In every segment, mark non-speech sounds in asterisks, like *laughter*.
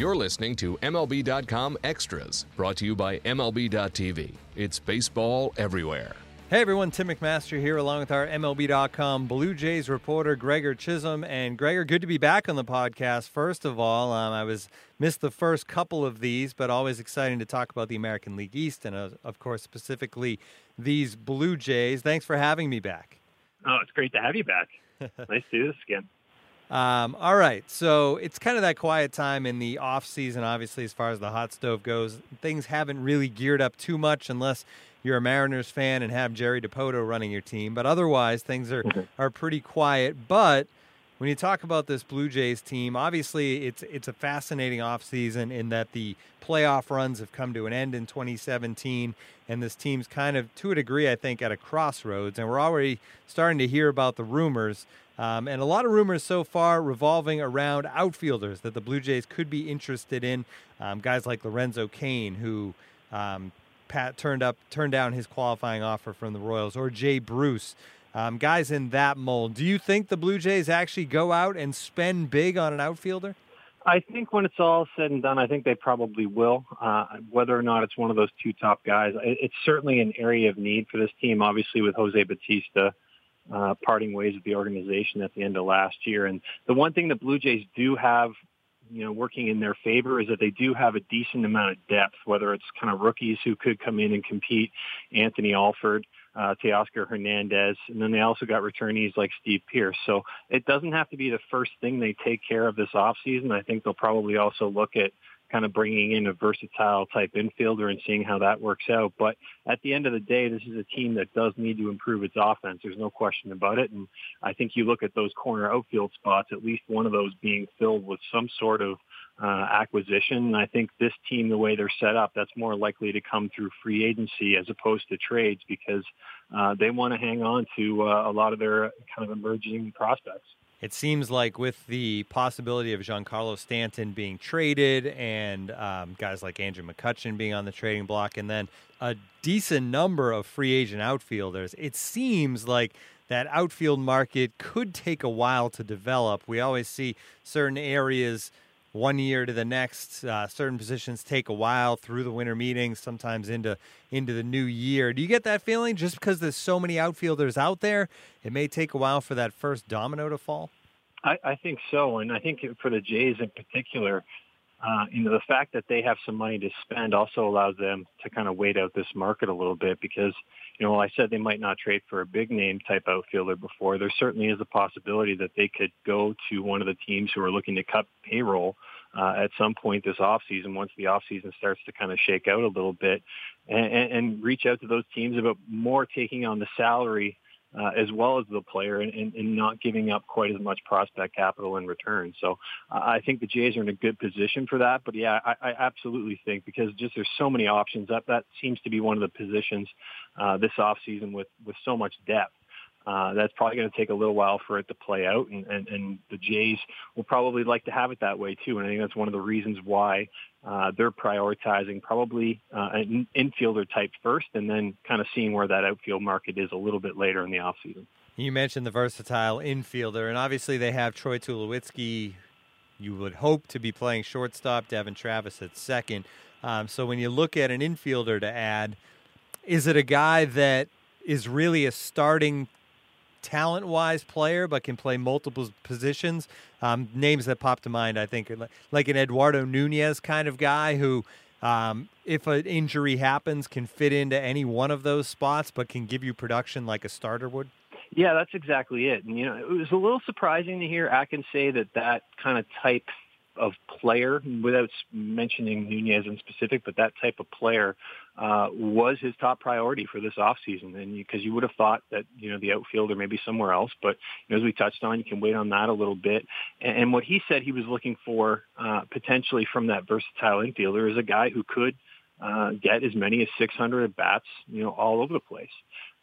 You're listening to MLB.com Extras, brought to you by MLB.tv. It's baseball everywhere. Hey everyone, Tim McMaster here, along with our MLB.com Blue Jays reporter Gregor Chisholm. And Gregor, good to be back on the podcast. First of all, um, I was missed the first couple of these, but always exciting to talk about the American League East and, uh, of course, specifically these Blue Jays. Thanks for having me back. Oh, it's great to have you back. *laughs* nice to do this again. Um, all right, so it's kind of that quiet time in the off season, obviously, as far as the hot stove goes. Things haven't really geared up too much unless you're a Mariners fan and have Jerry Dipoto running your team. But otherwise, things are, are pretty quiet. But when you talk about this Blue Jays team, obviously it's it's a fascinating offseason in that the playoff runs have come to an end in 2017, and this team's kind of, to a degree, I think, at a crossroads. And we're already starting to hear about the rumors. Um, and a lot of rumors so far revolving around outfielders that the Blue Jays could be interested in. Um, guys like Lorenzo Cain, who um, Pat turned up turned down his qualifying offer from the Royals, or Jay Bruce, um, guys in that mold. Do you think the Blue Jays actually go out and spend big on an outfielder? I think when it's all said and done, I think they probably will. Uh, whether or not it's one of those two top guys, it's certainly an area of need for this team. Obviously, with Jose Bautista uh, parting ways with the organization at the end of last year, and the one thing the Blue Jays do have you know, working in their favor is that they do have a decent amount of depth, whether it's kind of rookies who could come in and compete, Anthony Alford, uh, Teoscar Hernandez, and then they also got returnees like Steve Pearce. So it doesn't have to be the first thing they take care of this offseason. I think they'll probably also look at kind of bringing in a versatile type infielder and seeing how that works out. But at the end of the day, this is a team that does need to improve its offense. There's no question about it. And I think you look at those corner outfield spots, at least one of those being filled with some sort of uh, acquisition. And I think this team, the way they're set up, that's more likely to come through free agency as opposed to trades because uh, they want to hang on to uh, a lot of their kind of emerging prospects it seems like with the possibility of Giancarlo Stanton being traded and um, guys like Andrew McCutchen being on the trading block, and then a decent number of free agent outfielders, it seems like that outfield market could take a while to develop. We always see certain areas one year to the next. Uh, certain positions take a while through the winter meetings, sometimes into into the new year. Do you get that feeling? Just because there's so many outfielders out there, it may take a while for that first domino to fall. I, I think so, and I think for the Jays in particular, uh, you know, the fact that they have some money to spend also allows them to kind of wait out this market a little bit because, you know, while I said they might not trade for a big name type outfielder before, there certainly is a possibility that they could go to one of the teams who are looking to cut payroll uh, at some point this offseason once the offseason starts to kind of shake out a little bit and, and, and reach out to those teams about more taking on the salary uh, as well as the player and, and, and, not giving up quite as much prospect capital in return. So uh, I think the Jays are in a good position for that. But yeah, I, I absolutely think because just there's so many options that that seems to be one of the positions uh, this offseason with, with so much depth uh, that's probably going to take a little while for it to play out, and, and, and the Jays will probably like to have it that way too. And I think that's one of the reasons why uh, they're prioritizing probably uh, an infielder type first, and then kind of seeing where that outfield market is a little bit later in the offseason. You mentioned the versatile infielder, and obviously they have Troy Tulowitzki. You would hope to be playing shortstop, Devon Travis at second. Um, so when you look at an infielder to add, is it a guy that is really a starting talent wise player, but can play multiple positions. Um, names that pop to mind, I think, like an Eduardo Nunez kind of guy who, um, if an injury happens, can fit into any one of those spots, but can give you production like a starter would. Yeah, that's exactly it. And you know, it was a little surprising to hear Atkins say that that kind of type of player, without mentioning Nunez in specific, but that type of player uh, was his top priority for this offseason. And because you, you would have thought that, you know, the outfielder maybe somewhere else, but you know, as we touched on, you can wait on that a little bit. And, and what he said he was looking for uh, potentially from that versatile infielder is a guy who could uh, get as many as 600 at bats, you know, all over the place.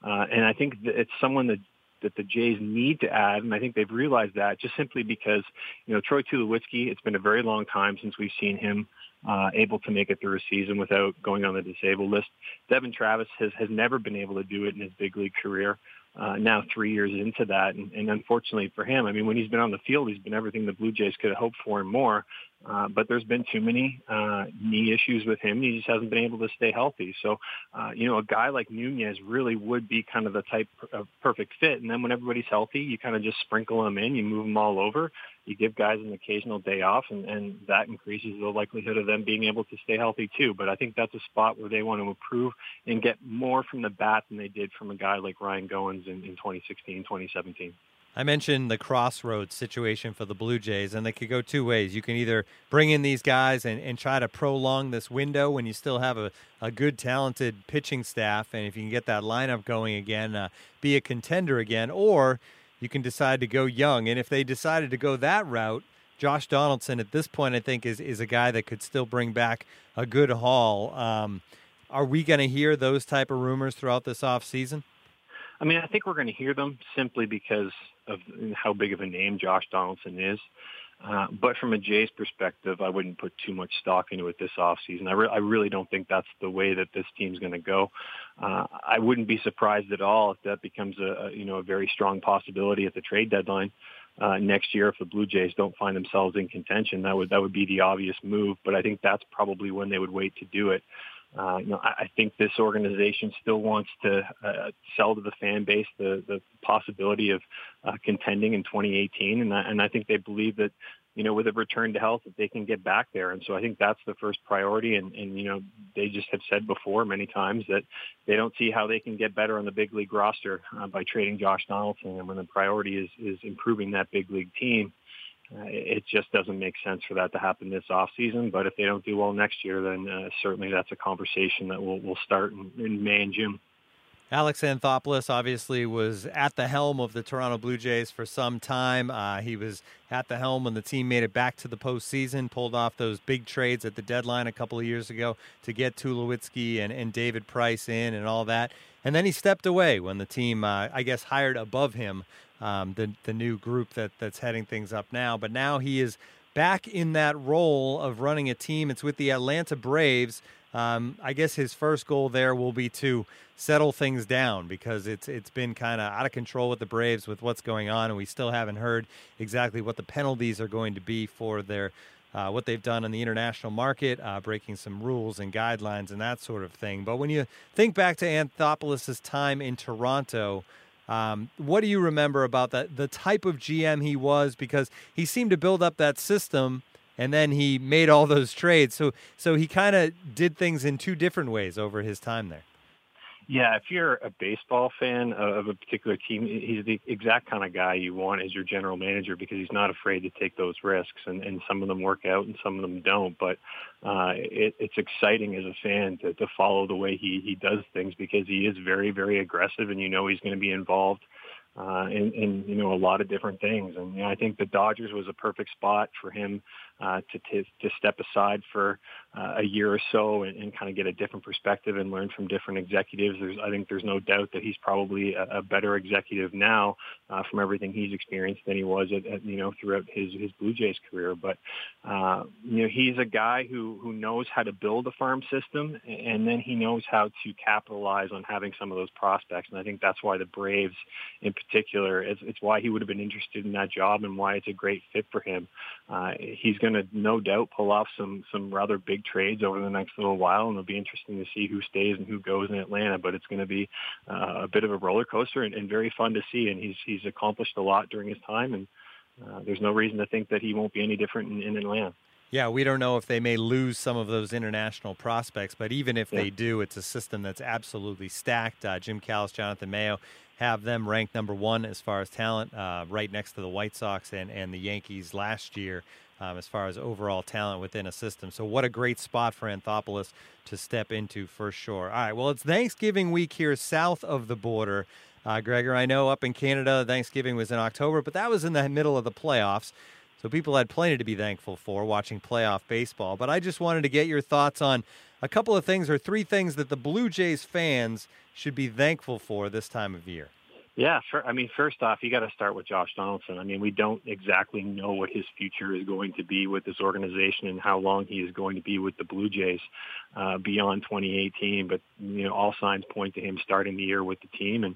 Uh, and I think that it's someone that that the Jays need to add, and I think they've realized that just simply because, you know, Troy Tulowitzki, it's been a very long time since we've seen him uh, able to make it through a season without going on the disabled list. Devon Travis has, has never been able to do it in his big league career. Uh, now three years into that, and, and unfortunately for him, I mean, when he's been on the field, he's been everything the Blue Jays could have hoped for and more. Uh, but there's been too many uh, knee issues with him. He just hasn't been able to stay healthy. So, uh, you know, a guy like Nunez really would be kind of the type of perfect fit. And then when everybody's healthy, you kind of just sprinkle them in, you move them all over, you give guys an occasional day off, and, and that increases the likelihood of them being able to stay healthy too. But I think that's a spot where they want to improve and get more from the bat than they did from a guy like Ryan Goins in, in 2016, 2017. I mentioned the crossroads situation for the Blue Jays, and they could go two ways. You can either bring in these guys and, and try to prolong this window when you still have a, a good, talented pitching staff, and if you can get that lineup going again, uh, be a contender again, or you can decide to go young. And if they decided to go that route, Josh Donaldson at this point, I think, is, is a guy that could still bring back a good haul. Um, are we going to hear those type of rumors throughout this off season? I mean, I think we're going to hear them simply because of how big of a name Josh Donaldson is. Uh, but from a Jays perspective, I wouldn't put too much stock into it this offseason. I, re- I really don't think that's the way that this team's going to go. Uh, I wouldn't be surprised at all if that becomes a, a you know a very strong possibility at the trade deadline uh, next year if the Blue Jays don't find themselves in contention. That would that would be the obvious move. But I think that's probably when they would wait to do it. Uh, you know, I, I think this organization still wants to uh, sell to the fan base the, the possibility of uh, contending in 2018, and I, and I think they believe that, you know, with a return to health, that they can get back there. And so I think that's the first priority. And, and you know, they just have said before many times that they don't see how they can get better on the big league roster uh, by trading Josh Donaldson. And when the priority is is improving that big league team, uh, it just doesn't make sense for that to happen this off season. But if they don't do well next year, then uh, certainly that's a conversation that will will start in, in May and June. Alex Anthopoulos obviously was at the helm of the Toronto Blue Jays for some time. Uh, he was at the helm when the team made it back to the postseason, pulled off those big trades at the deadline a couple of years ago to get Tulowitzki and, and David Price in and all that. And then he stepped away when the team, uh, I guess, hired above him um, the the new group that that's heading things up now. But now he is back in that role of running a team. It's with the Atlanta Braves. Um, I guess his first goal there will be to settle things down because it's it's been kind of out of control with the Braves with what's going on, and we still haven't heard exactly what the penalties are going to be for their uh, what they've done in the international market, uh, breaking some rules and guidelines and that sort of thing. But when you think back to Anthopoulos' time in Toronto, um, what do you remember about that? The type of GM he was, because he seemed to build up that system, and then he made all those trades. So, so he kind of did things in two different ways over his time there. Yeah, if you're a baseball fan of a particular team, he's the exact kind of guy you want as your general manager because he's not afraid to take those risks, and, and some of them work out and some of them don't. But uh, it, it's exciting as a fan to, to follow the way he he does things because he is very very aggressive, and you know he's going to be involved uh, in, in you know a lot of different things. And you know, I think the Dodgers was a perfect spot for him uh, to, to to step aside for uh, a year or so and, and kind of get a different perspective and learn from different executives. There's, I think there's no doubt that he's probably a, a better executive now uh, from everything he's experienced than he was at, at you know throughout his his Blue Jays career. But uh, you know he's a guy who who knows how to build a farm system and then he knows how to capitalize on having some of those prospects. And I think that's why the Braves in particular, it's, it's why he would have been interested in that job and why it's a great fit for him. Uh, he's going to no doubt pull off some some rather big trades over the next little while, and it'll be interesting to see who stays and who goes in Atlanta. But it's going to be uh, a bit of a roller coaster and, and very fun to see. And he's he's accomplished a lot during his time, and uh, there's no reason to think that he won't be any different in, in Atlanta. Yeah, we don't know if they may lose some of those international prospects, but even if yeah. they do, it's a system that's absolutely stacked. Uh, Jim Callis, Jonathan Mayo have them ranked number one as far as talent, uh, right next to the White Sox and, and the Yankees last year um, as far as overall talent within a system. So, what a great spot for Anthopoulos to step into for sure. All right, well, it's Thanksgiving week here south of the border. Uh, Gregor, I know up in Canada, Thanksgiving was in October, but that was in the middle of the playoffs. So people had plenty to be thankful for watching playoff baseball. But I just wanted to get your thoughts on a couple of things or three things that the Blue Jays fans should be thankful for this time of year. Yeah, sure. I mean, first off, you got to start with Josh Donaldson. I mean, we don't exactly know what his future is going to be with this organization and how long he is going to be with the Blue Jays uh, beyond 2018. But you know, all signs point to him starting the year with the team, and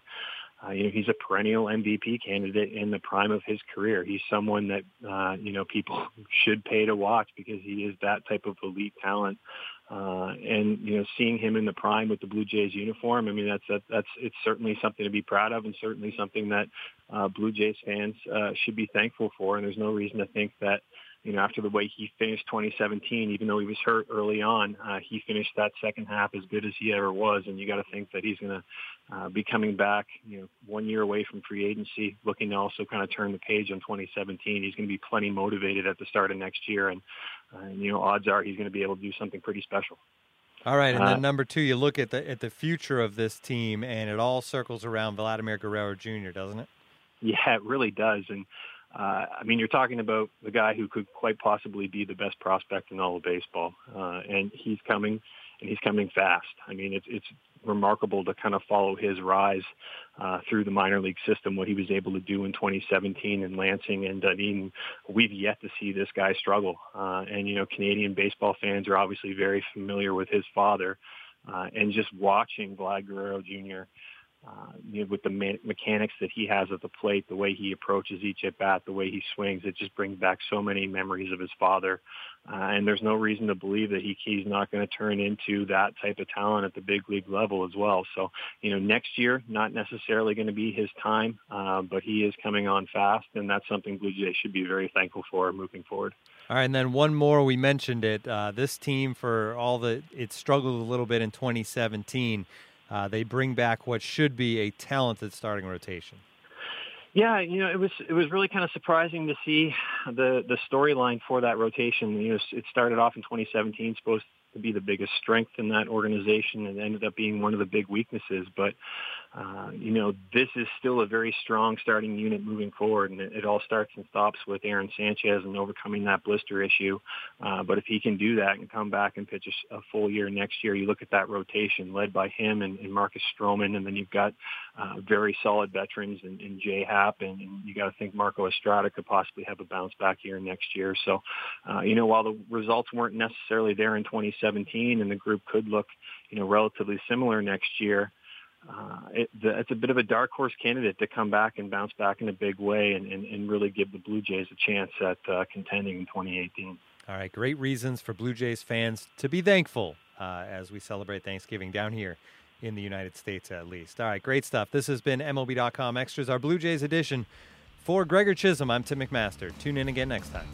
uh, you know, he's a perennial MVP candidate in the prime of his career. He's someone that, uh, you know, people *laughs* should pay to watch because he is that type of elite talent. Uh, and, you know, seeing him in the prime with the Blue Jays uniform, I mean, that's, that, that's, it's certainly something to be proud of and certainly something that, uh, Blue Jays fans, uh, should be thankful for. And there's no reason to think that, you know, after the way he finished 2017, even though he was hurt early on, uh, he finished that second half as good as he ever was. And you got to think that he's going to uh, be coming back, you know, one year away from free agency, looking to also kind of turn the page on 2017. He's going to be plenty motivated at the start of next year. And, uh, you know, odds are he's going to be able to do something pretty special. All right, and then uh, number two, you look at the at the future of this team, and it all circles around Vladimir Guerrero Jr., doesn't it? Yeah, it really does. And uh, I mean, you're talking about the guy who could quite possibly be the best prospect in all of baseball, uh, and he's coming, and he's coming fast. I mean, it's it's remarkable to kind of follow his rise uh, through the minor league system, what he was able to do in 2017 in Lansing and Dunedin. We've yet to see this guy struggle, uh, and you know, Canadian baseball fans are obviously very familiar with his father, uh, and just watching Vlad Guerrero Jr uh, you know, with the me- mechanics that he has at the plate, the way he approaches each at bat, the way he swings, it just brings back so many memories of his father. Uh, and there's no reason to believe that he, he's not going to turn into that type of talent at the big league level as well. So, you know, next year, not necessarily going to be his time, uh, but he is coming on fast, and that's something Blue Jays should be very thankful for moving forward. All right, and then one more. We mentioned it. Uh, this team, for all the it struggled a little bit in 2017 uh, they bring back what should be a talented starting rotation. Yeah, you know, it was it was really kind of surprising to see the the storyline for that rotation. You know, it started off in 2017, supposed to be the biggest strength in that organization, and ended up being one of the big weaknesses. But uh, you know, this is still a very strong starting unit moving forward, and it, it all starts and stops with Aaron Sanchez and overcoming that blister issue. Uh, but if he can do that and come back and pitch a, a full year next year, you look at that rotation led by him and, and Marcus Stroman, and then you've got uh, very solid veterans in, in J Happ, and, and you got to think Marco Estrada could possibly have a bounce back year next year. So, uh, you know, while the results weren't necessarily there in 2017, and the group could look, you know, relatively similar next year uh, it, the, it's a bit of a dark horse candidate to come back and bounce back in a big way and, and, and really give the Blue Jays a chance at uh, contending in 2018. All right, great reasons for Blue Jays fans to be thankful uh, as we celebrate Thanksgiving down here in the United States, at least. All right, great stuff. This has been MLB.com Extras, our Blue Jays edition. For Gregor Chisholm, I'm Tim McMaster. Tune in again next time.